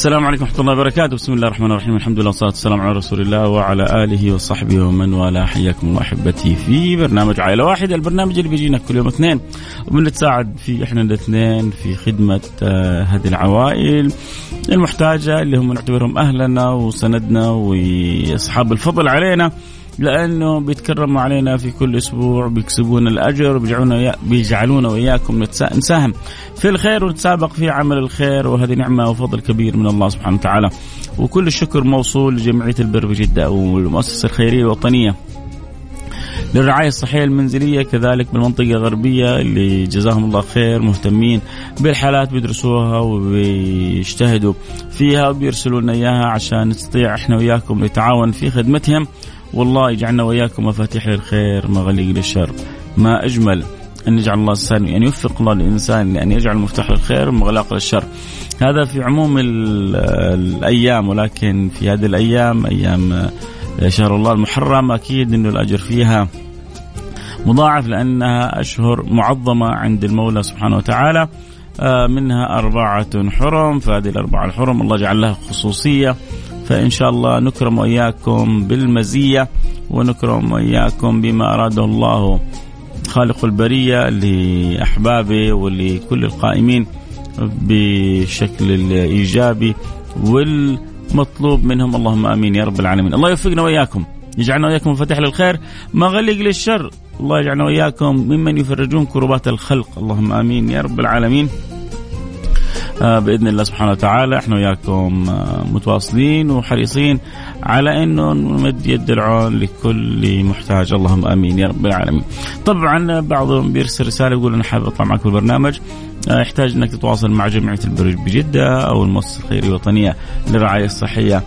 السلام عليكم ورحمة الله وبركاته، بسم الله الرحمن الرحيم، الحمد لله والصلاة والسلام على رسول الله وعلى آله وصحبه ومن والاه، حياكم الله أحبتي في برنامج عائلة واحدة، البرنامج اللي بيجينا كل يوم اثنين. وبنتساعد فيه إحنا الاثنين في خدمة آه هذه العوائل المحتاجة اللي هم نعتبرهم أهلنا وسندنا وأصحاب الفضل علينا. لأنه بيتكرموا علينا في كل أسبوع بيكسبون الأجر وبيجعلونا بيجعلونا واياكم نساهم في الخير ونتسابق في عمل الخير وهذه نعمة وفضل كبير من الله سبحانه وتعالى. وكل الشكر موصول لجمعية البر بجده والمؤسسة الخيرية الوطنية للرعاية الصحية المنزلية كذلك بالمنطقة الغربية اللي جزاهم الله خير مهتمين بالحالات بيدرسوها وبيجتهدوا فيها وبيرسلوا لنا إياها عشان نستطيع إحنا وياكم نتعاون في خدمتهم. والله يجعلنا وإياكم مفاتيح للخير مغاليق للشر ما أجمل أن يجعل الله الإنسان أن يوفق الله الإنسان لأن يجعل مفتاح للخير ومغلاق للشر. هذا في عموم الأيام ولكن في هذه الأيام أيام شهر الله المحرم أكيد أنه الأجر فيها مضاعف لأنها أشهر معظمة عند المولى سبحانه وتعالى. منها أربعة حرم فهذه الأربعة الحرم الله جعل لها خصوصية. فإن شاء الله نكرم وإياكم بالمزية ونكرم وإياكم بما أراده الله خالق البرية لأحبابه ولكل القائمين بشكل الإيجابي والمطلوب منهم. اللهم آمين يا رب العالمين. الله يوفقنا وإياكم. يجعلنا وإياكم مفاتيح للخير. مغلق للشر الله يجعلنا وإياكم ممن يفرجون كربات الخلق. اللهم آمين يا رب العالمين. بإذن الله سبحانه وتعالى. إحنا وياكم متواصلين وحريصين على إنه نمد يد العون لكل محتاج. اللهم آمين يا رب العالمين. طبعا بعضهم بيرسل رسالة يقول أنا حابب أطلع معك في البرنامج. يحتاج إنك تتواصل مع جمعية البرج بجدة أو المؤسسة الخيرية الوطنية للرعايه الصحية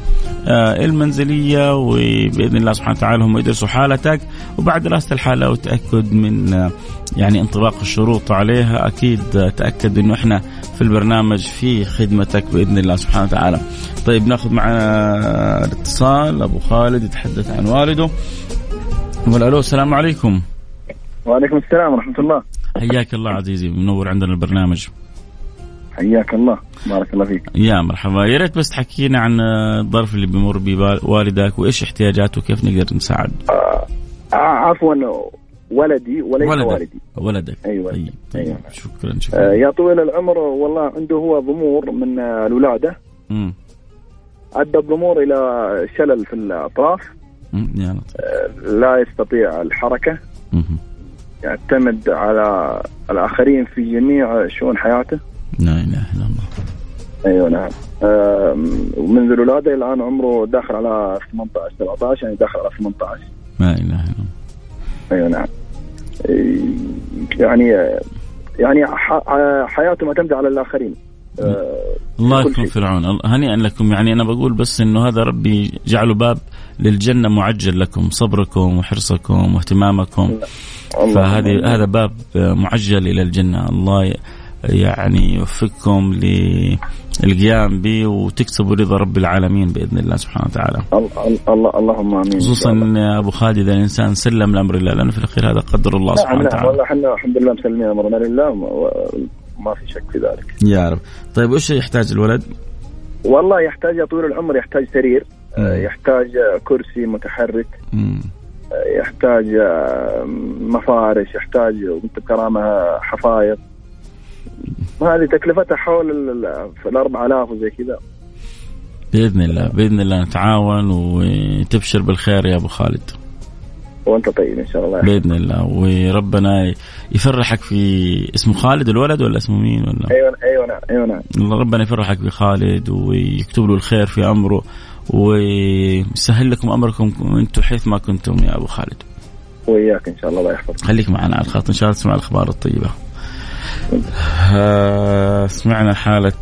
المنزلية وبإذن الله سبحانه وتعالى هم يدرسوا حالتك وبعد دراسه الحاله وتأكد من يعني انطباق الشروط عليها أكيد تأكد إنه إحنا في البرنامج في خدمتك بإذن الله سبحانه وتعالى. طيب ناخذ معنا الاتصال أبو خالد يتحدث عن والده. نقول ألو السلام عليكم. وعليكم السلام ورحمة الله. حياك الله عزيزي منور عندنا البرنامج. حياك الله بارك الله فيك. يا مرحبا يا ريت بس تحكينا عن الظرف اللي بيمر بوالدك وإيش احتياجاته وكيف نقدر نساعد. آه عفوا ولدي وليس ولدك. والدي ولدك أيوه طيب طيب أيوة. شكرا شكرا آه يا طويل العمر والله عنده هو ضمور من آه، الولادة مم. أدى الضمور إلى شلل في الأطراف آه لا يستطيع الحركة مم. يعتمد على الآخرين في جميع شؤون حياته؟ لا إله إلا الله. أيوه نعم. منذ الولادة إلى الآن عمره داخل على 18 17 يعني داخل على 18 لا إله إلا الله. أيوه نعم. يعني يعني حياته معتمدة على الآخرين. الله يكون. في العون الله- هنيئا لكم يعني أنا بقول بس إنه هذا ربي جعله باب للجنة معجل لكم صبركم وحرصكم واهتمامكم الله فهذه هذا باب معجل إلى الجنة الله يعني يوفقكم للقيام به وتكسبوا رضا رب العالمين بإذن الله سبحانه وتعالى. الله اللهم آمين. خصوصا أبو خالد إذا الإنسان سلم لأمر الله لأنه في الأخير هذا قدر الله سبحانه نعم وتعالى. والله إحنا الحمد لله مسلمين أمرنا لله ما في شك في ذلك. يا رب. طيب وش يحتاج الولد؟ والله يحتاج يا طويل العمر يحتاج سرير يحتاج كرسي متحرك مم. يحتاج مفارش يحتاج وانت بكرامة حفايض هذه تكلفتها حول ال 4000 وزي كذا بإذن الله بإذن الله نتعاون وتبشر بالخير يا أبو خالد وأنت طيب إن شاء الله بإذن الله وربنا يفرحك في اسمه خالد الولد ولا اسمه مين ولا؟ أيوه أيوه نعم أيوه نعم. ربنا يفرحك بخالد ويكتب له الخير في أمره ويسهل لكم أمركم أنتم حيث ما كنتم يا أبو خالد. وياك إن شاء الله الله يحفظك خليك معنا على الخط إن شاء الله تسمع الأخبار الطيبة. سمعنا حالة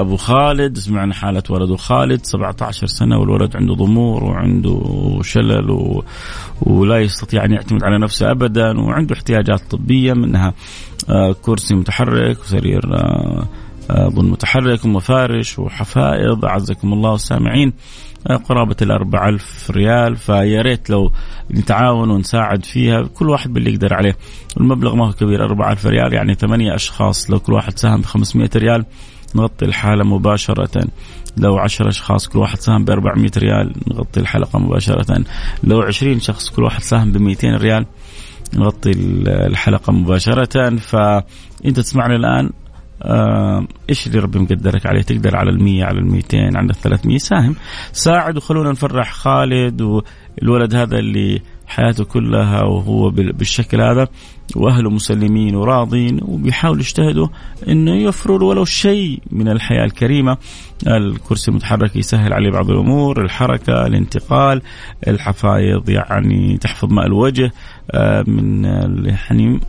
أبو خالد سمعنا حالة ولده خالد 17 سنة والولد عنده ضمور وعنده شلل و... ولا يستطيع أن يعتمد على نفسه أبدا وعنده احتياجات طبية منها كرسي متحرك وسرير أظن متحرك ومفارش وحفائض أعزكم الله السامعين قرابة الأربع ألف ريال فيا ريت لو نتعاون ونساعد فيها كل واحد باللي يقدر عليه. المبلغ ما هو كبير أربع ألف ريال يعني ثمانية أشخاص لو كل واحد ساهم ب 500 ريال نغطي الحالة مباشرة. لو 10 أشخاص كل واحد ساهم ب 400 ريال نغطي الحلقة مباشرة. لو 20 شخص كل واحد ساهم ب 200 ريال نغطي الحلقة مباشرة. فأنت تسمعني الآن. إيش اللي ربي مقدرك عليه؟ تقدر على المية على الميتين على الثلاثمية ساهم. ساعد وخلونا نفرح خالد والولد هذا اللي حياته كلها وهو بالشكل هذا واهله مسلمين وراضين وبيحاولوا يجتهدوا إنه يوفروا ولو شيء من الحياة الكريمة. الكرسي المتحرك يسهل عليه بعض الأمور الحركة الانتقال الحفايض يعني تحفظ ماء الوجه آه من يعني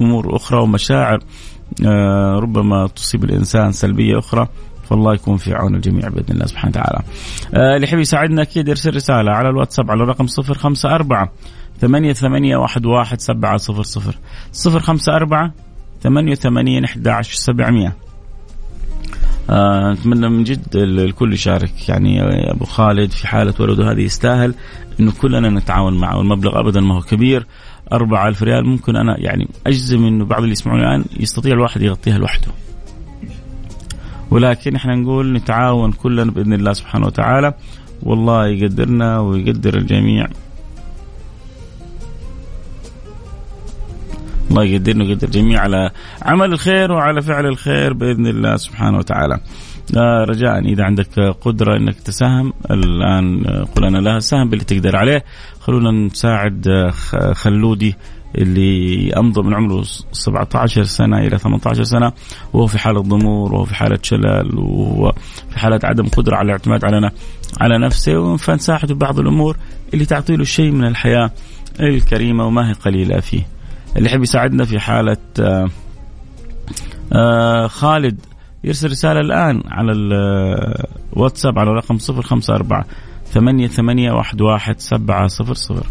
أمور أخرى ومشاعر. آه ربما تصيب الإنسان سلبية أخرى فالله يكون في عون الجميع بإذن الله سبحانه وتعالى. آه اللي يحب يساعدنا أكيد يرسل رسالة على الواتساب على الرقم 054 ثمانية ثمانية واحد واحد سبعة صفر صفر. صفر خمسة أربعة ثمانية ثمانية أحد عشر سبعمية أتمنى من جد الكل يشارك. يعني أبو خالد في حالة ولده هذه يستاهل إنه كلنا نتعاون معه والمبلغ أبدا ما هو كبير. أربعة ألف ريال. ممكن أنا يعني أجزم إنه بعض اللي يسمعون الآن يستطيع الواحد يغطيها لوحده. ولكن إحنا نقول نتعاون كلنا بإذن الله سبحانه وتعالى. والله يقدرنا ويقدر الجميع. الله يقدرنا ويقدر الجميع على عمل الخير وعلى فعل الخير بإذن الله سبحانه وتعالى. آه رجاء. إذا عندك قدرة إنك تساهم الآن قل أنا لها ساهم باللي تقدر عليه. خلونا نساعد خلودي اللي أمضى من عمره 17 سنة إلى 18 سنة وهو في حالة ضمور وهو في حالة شلل وهو في حالة عدم قدرة على الاعتماد على على نفسه. فنساعده ببعض الأمور اللي تعطي له شيء من الحياة الكريمة وما هي قليلة فيه. اللي يحب يساعدنا في حالة آآ آآ خالد يرسل رسالة الآن على الواتساب على رقم 054 ثمانية ثمانية واحد واحد سبعة صفر صفر.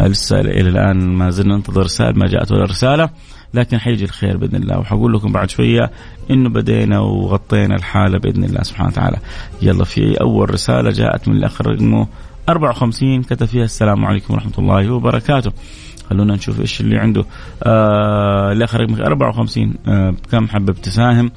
لسه إلى الآن ما زلنا ننتظر رسالة ما جاءت ولا رسالة لكن حيجي الخير بإذن الله. وحقول لكم بعد شوية إنه بدينا وغطينا الحالة بإذن الله سبحانه وتعالى. يلا في أول رسالة جاءت من الأخ رقمه 54 كتب فيها السلام عليكم ورحمة الله وبركاته. خلونا نشوف إيش اللي عنده. آه الأخ رقم 54 آه كم حابب تساهم آه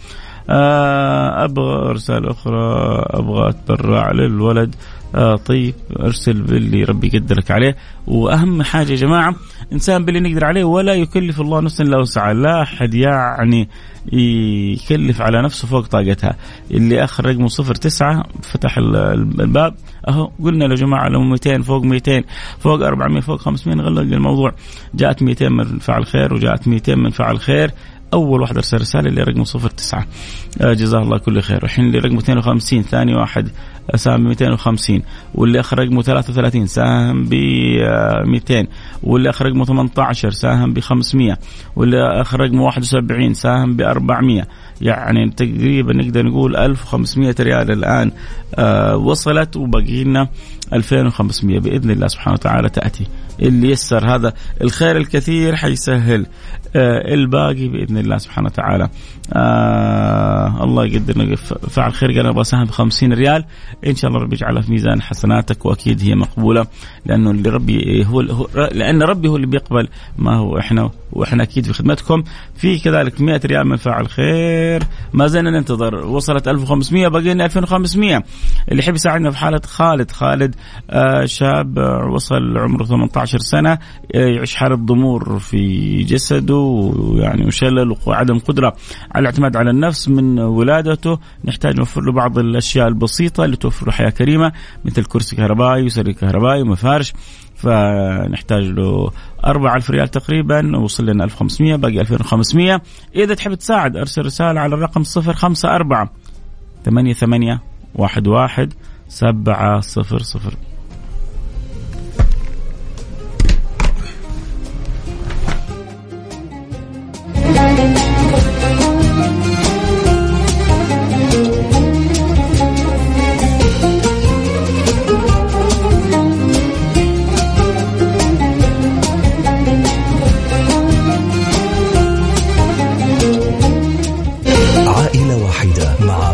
أبغى رسالة أخرى أبغى أتبرع للولد. آه طيب أرسل باللي ربي يقدرك عليه. وأهم حاجة يا جماعة إنسان باللي نقدر عليه ولا يكلف الله نفسا إلا وسعها. لا أحد يعني يكلف على نفسه فوق طاقتها. اللي آخر رقمه صفر تسعة فتح الباب. أهو قلنا يا جماعة لو 200 فوق 200 فوق 400 فوق 500 نغلق الموضوع. جاءت 200 من فعل خير وجاءت 200 من فعل خير. أول واحد أرسل رسالة رقمه صفر تسعة. جزاه الله كل خير. الحين اللي رقمه 52 ثاني واحد ساهم ب 250 واللي آخر رقمه 33 ساهم ب 200 واللي آخر رقمه 18 ساهم ب 500 واللي آخر رقمه 71 ساهم ب 400 يعني تقريبا نقدر نقول 1500 ريال الآن آه وصلت وباقي لنا 2500 بإذن الله سبحانه وتعالى تأتي. اللي يسر هذا الخير الكثير حيسهل آه الباقي بإذن الله سبحانه وتعالى. آه الله يقدرنا فعل خير. قال أبغى أساهم ب 50 ريال. إن شاء الله ربي يجعلها في ميزان حسناتك وأكيد هي مقبولة. لأنه اللي ربي هو, لأن ربي هو اللي بيقبل ما هو إحنا وإحنا أكيد في خدمتكم. في كذلك 100 ريال من فاعل خير. ما زلنا ننتظر. وصلت 1500 باقي لنا 2500 اللي يحب يساعدنا في حالة خالد خالد شاب وصل عمره 18 سنة آه يعيش حالة ضمور في جسده ويعني وشلل وعدم قدرة على الاعتماد على النفس من ولادته. نحتاج نوفر له بعض الأشياء البسيطة اللي توفر له حياة كريمة مثل كرسي كهربائي وسرير كهربائي ومفارش. فنحتاج له 4000 ريال تقريبا وصل لنا 1500 باقي 2500 إذا تحب تساعد أرسل رسالة على الرقم 054 88 11 700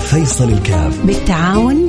فيصل الكاف. بالتعاون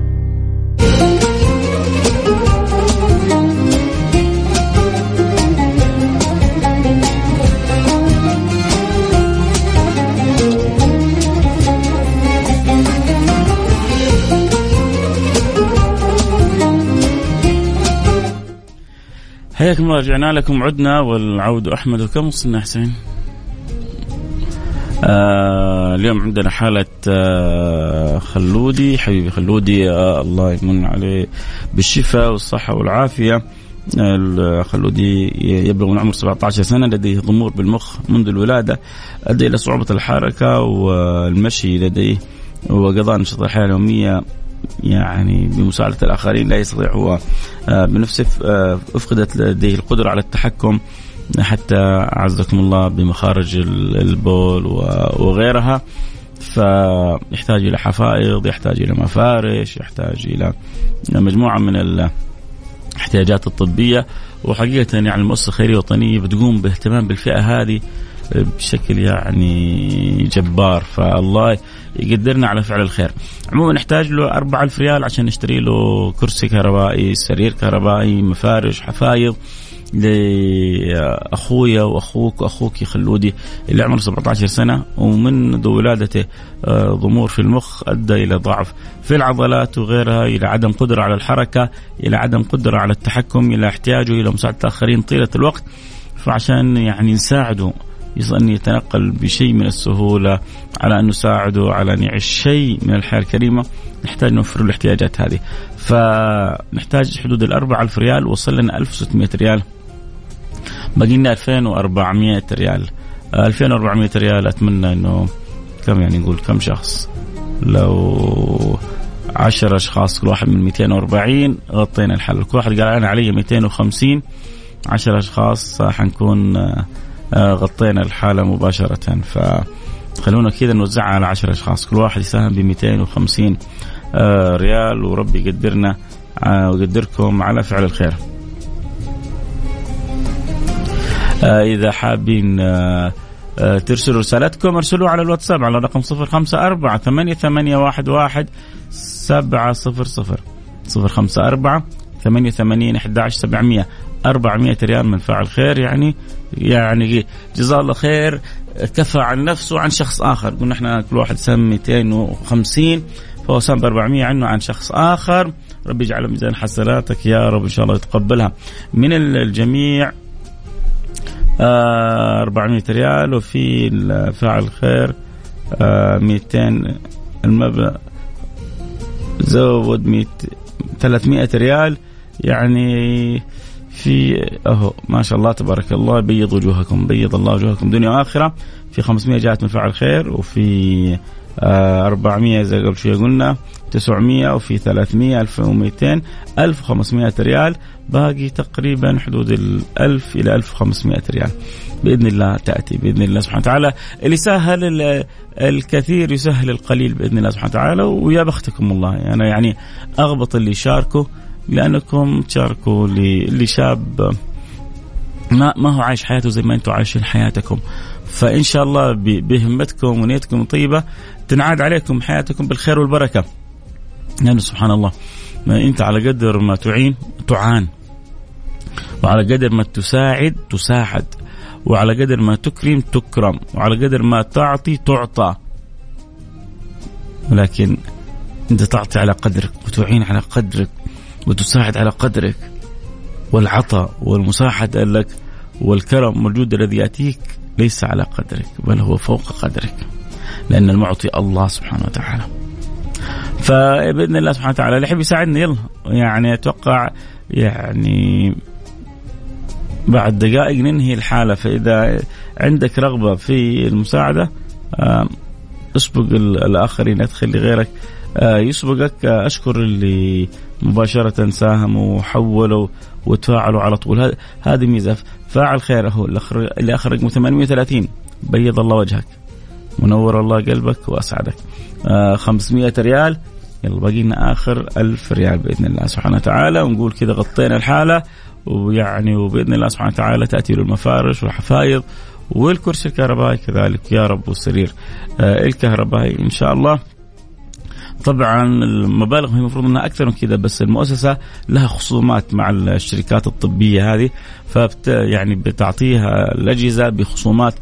حياكم الله رجعنا لكم عدنا والعود أحمد. وكم وصلنا حسين؟ آه اليوم عندنا حالة آه خلودي. حبيبي خلودي آه الله يمن عليه بالشفاء والصحة والعافية. الخلودي يبلغ من عمر 17 سنة لديه ضمور بالمخ منذ الولادة أدى إلى صعوبة الحركة والمشي لديه وقضاء نشاط الحياة اليومية يعني بمساعدة الآخرين لا يستطيع هو. آه، بنفسه آه، أفقدت لديه القدرة على التحكم حتى أعزكم الله بمخارج البول وغيرها. فيحتاج إلى حفائض يحتاج إلى مفارش يحتاج إلى مجموعة من الاحتياجات الطبية. وحقيقة يعني المؤسسة الخيرية الوطنية بتقوم باهتمام بالفئة هذه بشكل يعني جبار فالله يقدرنا على فعل الخير. عموما نحتاج له 4000 ريال عشان نشتري له كرسي كهربائي سرير كهربائي مفارش حفايض لأخويا وأخوك واخوك خلودي اللي عمره 17 سنة ومنذ ولادته آه، ضمور في المخ أدى إلى ضعف. في العضلات وغيرها إلى عدم قدرة على الحركة إلى عدم قدرة على التحكم إلى احتياجه إلى مساعدة الآخرين طيلة الوقت. فعشان يعني نساعده أن يتنقل بشيء من السهولة على أن نساعده على أن يعيش شيء من الحياة الكريمة نحتاج نوفر له الاحتياجات هذه. فنحتاج حدود الأربعة ألف ريال وصل لنا 1600 ريال. باقي لنا 2400 ريال. 2400 ريال أتمنى أنه كم يعني نقول كم شخص؟ لو 10 أشخاص كل واحد من 240 غطينا الحل. كل واحد قال أنا علي 250 10 أشخاص حنكون آه، غطينا الحالة مباشرة. فخلونا كذا نوزعها على 10 أشخاص. كل واحد يساهم ب 250 آه، ريال وربي يقدرنا آه، ويقدركم على فعل الخير. إذا حابين ترسلوا رسالتكم ارسلوا على الواتساب على رقم 054 أربعة 700 054 88 11 700 400 ريال من فاعل خير يعني يعني جزاه الله خير كفى عن نفسه وعن شخص آخر. قلنا إحنا كل واحد سام 250 فهو سام ب 400 عنه عن شخص آخر. ربي يجعل ميزان حسناتك يا رب إن شاء الله يتقبلها. من الجميع آه 400 ريال وفي فاعل خير آه 200 المبلغ زود 100 300 ريال يعني في أهو ما شاء الله تبارك الله بيض وجوهكم بيض الله وجوهكم. دنيا وآخرة في 500 جاءت من فعل خير وفي آه 400 زي قبل شوية قلنا 900 وفي 300 1200 1500 ريال. باقي تقريبا حدود ال 1000 إلى 1500 ريال. بإذن الله تأتي بإذن الله سبحانه وتعالى. اللي سهل الكثير يسهل القليل بإذن الله سبحانه وتعالى ويا بختكم والله. أنا يعني, أغبط اللي يشاركوا لأنكم تشاركوا لشاب ما ما هو عايش حياته زي ما أنتم عايشين حياتكم. فإن شاء الله بهمتكم ونيتكم طيبة تنعاد عليكم حياتكم بالخير والبركة. يعني سبحان الله ما أنت على قدر ما تعين تعان. وعلى قدر ما تساعد تساعد وعلى قدر ما تكرم تكرم. وعلى قدر ما تعطي تعطى. ولكن أنت تعطي على قدرك وتعين على قدرك. وتساعد على قدرك والعطاء والمساعدة لك والكرم موجود الذي يأتيك ليس على قدرك بل هو فوق قدرك لأن المعطي الله سبحانه وتعالى. فبإذن الله سبحانه وتعالى اللي يحب يساعدنا يلا. يعني أتوقع يعني بعد دقائق ننهي الحالة. فإذا عندك رغبة في المساعدة اسبق الآخرين ادخل لغيرك آه، يسبقك. آه، أشكر اللي مباشرة ساهموا وحولوا وتفاعلوا على طول. هذه ميزة. فاعل خير هو اللي أخرج 830 بيض الله وجهك. منور الله قلبك وأسعدك. 500 آه، ريال. يلا باقي لنا آخر 1000 ريال بإذن الله سبحانه وتعالى. ونقول كذا غطينا الحالة. ويعني وبإذن الله سبحانه وتعالى تأتي له المفارش والحفايض والكرسي الكهربائي. كذلك يا رب والسرير آه الكهربائي إن شاء الله. طبعا المبالغ هي المفروض إنها أكثر من كذا بس المؤسسة لها خصومات مع الشركات الطبية هذه فبت يعني بتعطيها الأجهزة بخصومات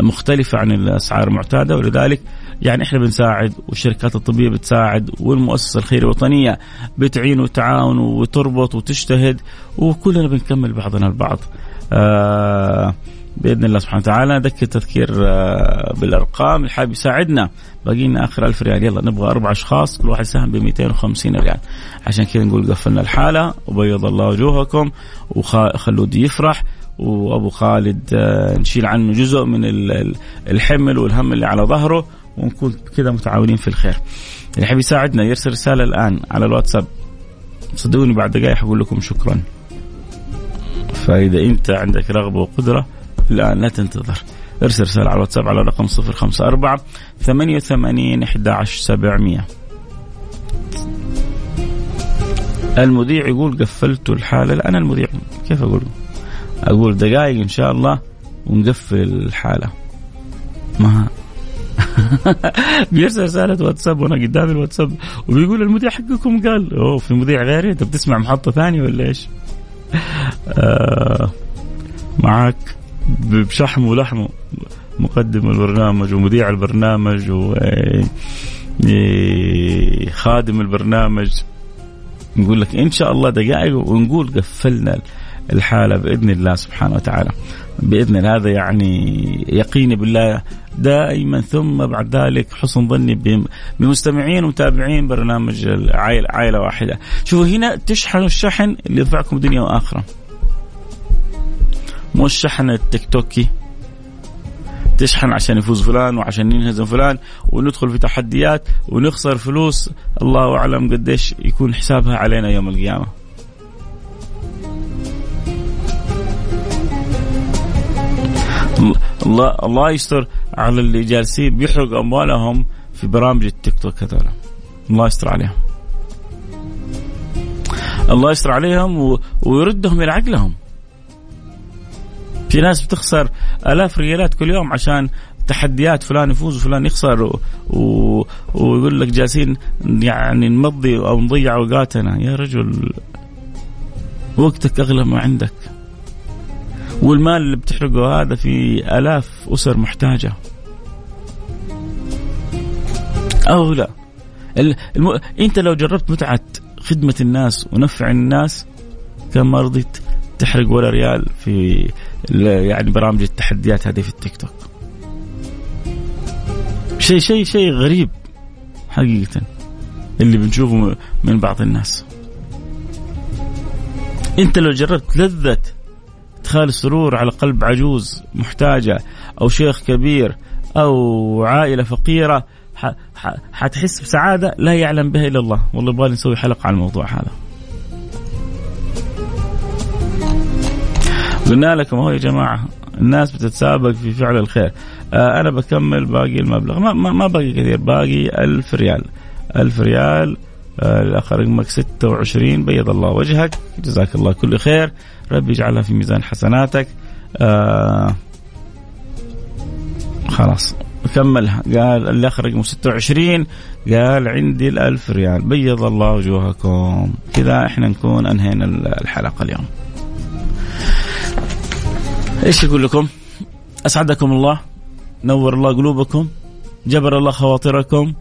مختلفة عن الأسعار المعتادة ولذلك يعني إحنا بنساعد والشركات الطبية بتساعد والمؤسسة الخيريه الوطنية بتعين وتعاون وتربط وتجتهد وكلنا بنكمل بعضنا البعض. آه بإذن الله سبحانه وتعالى. ذكر تذكير آه بالأرقام. اللي حابب يساعدنا باقي لنا آخر 1000 ريال. يلا نبغى أربع أشخاص كل واحد ساهم ب 250 ريال. عشان كذا نقول قفلنا الحالة. وبيض الله وجوهكم. وخلود يفرح. وأبو خالد آه، نشيل عنه جزء من الحمل والهم اللي على ظهره. ونكون كذا متعاونين في الخير. اللي يحب يساعدنا يرسل رسالة الآن على الواتساب. صدقوني بعد دقائق حقول لكم شكرا. فإذا أنت عندك رغبة وقدرة الآن لا تنتظر. ارسل رسالة على الواتساب على رقم 054 88 11700 المذيع يقول قفلت الحالة. لا أنا المذيع. كيف أقول؟ أقول دقائق إن شاء الله ونقفل الحالة. ما بيرسل رسالة واتساب وأنا قدام الواتساب وبيقول المذيع حقكم قال. أوه في مذيع غيري؟ أنت بتسمع محطة ثانية ولا إيش؟ آه معك بشحم ولحم مقدم البرنامج ومذيع البرنامج وخادم البرنامج. نقول لك إن شاء الله دقائق ونقول قفلنا الحالة بإذن الله سبحانه وتعالى. بإذن الله هذا يعني يقيني بالله دائما ثم بعد ذلك حسن ظني بمستمعين ومتابعين برنامج عائلة, واحدة. شوفوا هنا تشحنوا الشحن اللي ينفعكم دنيا وآخرة. مو الشحن التيك توكي تشحن عشان يفوز فلان وعشان ينهزم فلان وندخل في تحديات ونخسر فلوس الله أعلم قديش يكون حسابها علينا يوم القيامة. الله الله يستر على اللي جالسين بيحرق أموالهم في برامج التيك توك هذول الله يستر عليهم الله يستر عليهم. ويردهم إلى عقلهم في ناس بتخسر آلاف ريالات كل يوم عشان تحديات فلان يفوز وفلان يخسر و... و... ويقول لك جالسين يعني نمضي أو نضيع اوقاتنا يا رجل وقتك أغلى ما عندك. والمال اللي بتحرقه هذا في آلاف أسر محتاجة. أو لا. الم... أنت لو جربت متعة خدمة الناس ونفع الناس كان ما رضيت تحرق ولا ريال في يعني برامج التحديات هذه في التيك توك. شيء شيء شيء غريب حقيقة اللي بنشوفه من بعض الناس. انت لو جربت لذة إدخال السرور على قلب عجوز محتاجة أو شيخ كبير أو عائلة فقيرة حتحس بسعادة لا يعلم بها إلا الله. والله يبغى نسوي حلقة على الموضوع هذا. قلنا لكم هو يا جماعة الناس بتتسابق في فعل الخير. آه أنا بكمل باقي المبلغ. ما, ما, ما باقي كثير باقي ألف ريال. ألف ريال الاخ رقمك 26 بيض الله وجهك. جزاك الله كل خير. ربي يجعلها في ميزان حسناتك. آه خلاص كملها. قال اللي اخر رقمه 26 قال عندي الألف ريال. بيض الله وجوهكم. كذا إحنا نكون أنهينا الحلقة اليوم. إيش يقول لكم؟ أسعدكم الله نور الله قلوبكم جبر الله خواطركم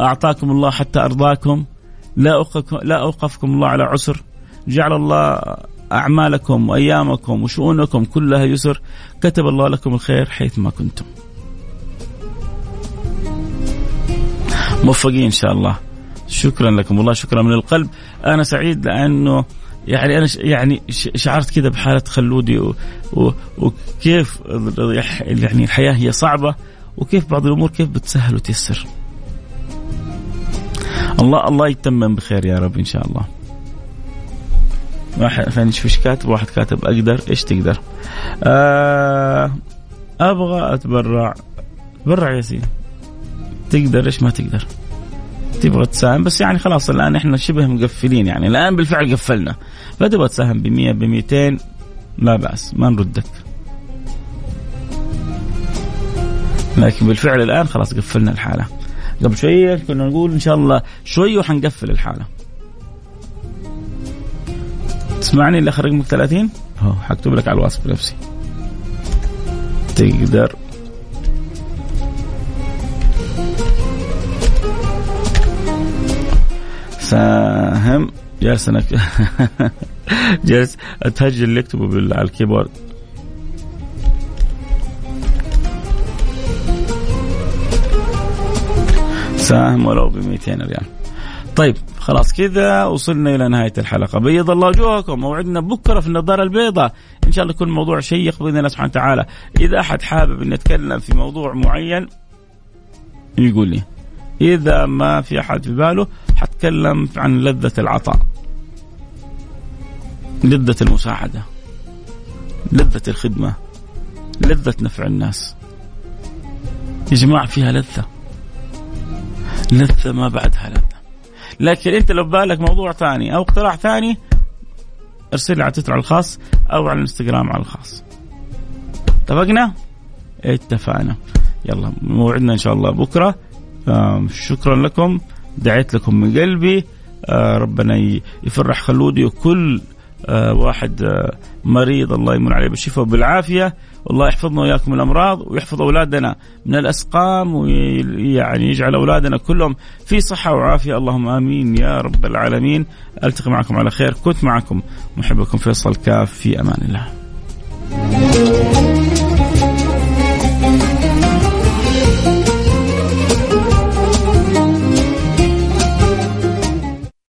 أعطاكم الله حتى أرضاكم لا أوقفكم لا أوقفكم الله على عسر. جعل الله أعمالكم وأيامكم وشؤونكم كلها يسر. كتب الله لكم الخير حيثما كنتم. موفقين إن شاء الله. شكرا لكم. والله شكرا من القلب. أنا سعيد لأنه يعني أنا يعني شعرت كذا بحالة خلودي وكيف يعني الحياة هي صعبة وكيف بعض الأمور كيف بتسهل وتيسر. الله الله يتمم بخير يا رب إن شاء الله. واحد ثاني إيش كاتب واحد كاتب أقدر إيش تقدر؟ آه أبغى أتبرع تبرع يا سيدي تقدر إيش ما تقدر تبغى تساهم بس يعني خلاص الآن إحنا شبه مقفلين يعني الآن بالفعل قفلنا فتبغى تساهم ب 100 ب 200 لا بأس ما نردك. لكن بالفعل الآن خلاص قفلنا الحالة. قبل شوية كنا نقول إن شاء الله شوي وحنقفل الحالة. تسمعني اللي رقمك 30 هو حكتب لك على الواتس بنفسي. تقدر. ساهم. جالس أنا جالس اتهجل اللي يكتبوا على الكيبورد. ساهم ولو ب 200 ريال. طيب خلاص كذا وصلنا إلى نهاية الحلقة. بيض الله وجوهكم. موعدنا بكرة في النظارة البيضاء. إن شاء الله يكون موضوع شيق بإذن الله سبحانه وتعالى. إذا أحد حابب أن نتكلم في موضوع معين يقول لي. إذا ما في أحد في باله حتكلم عن لذة العطاء لذة المساعدة لذة الخدمة لذة نفع الناس. يا جماعة فيها لذة لذة ما بعدها لذة. لكن أنت لو بالك موضوع ثاني أو اقتراح ثاني ارسل لي على تويتر على الخاص أو على الإنستغرام على الخاص. اتفقنا؟ اتفقنا. يلا موعدنا إن شاء الله بكرة. شكرا لكم. دعيت لكم من قلبي. آه، ربنا يفرح خلودي وكل آه، واحد آه، مريض الله يمن عليه بالشفاء وبالعافية. والله يحفظنا وإياكم الأمراض ويحفظ أولادنا من الأسقام ويعني يجعل أولادنا كلهم في صحة وعافية. اللهم آمين يا رب العالمين. ألتقي معكم على خير. كنت معكم. محبكم فيصل كاف. في أمان الله.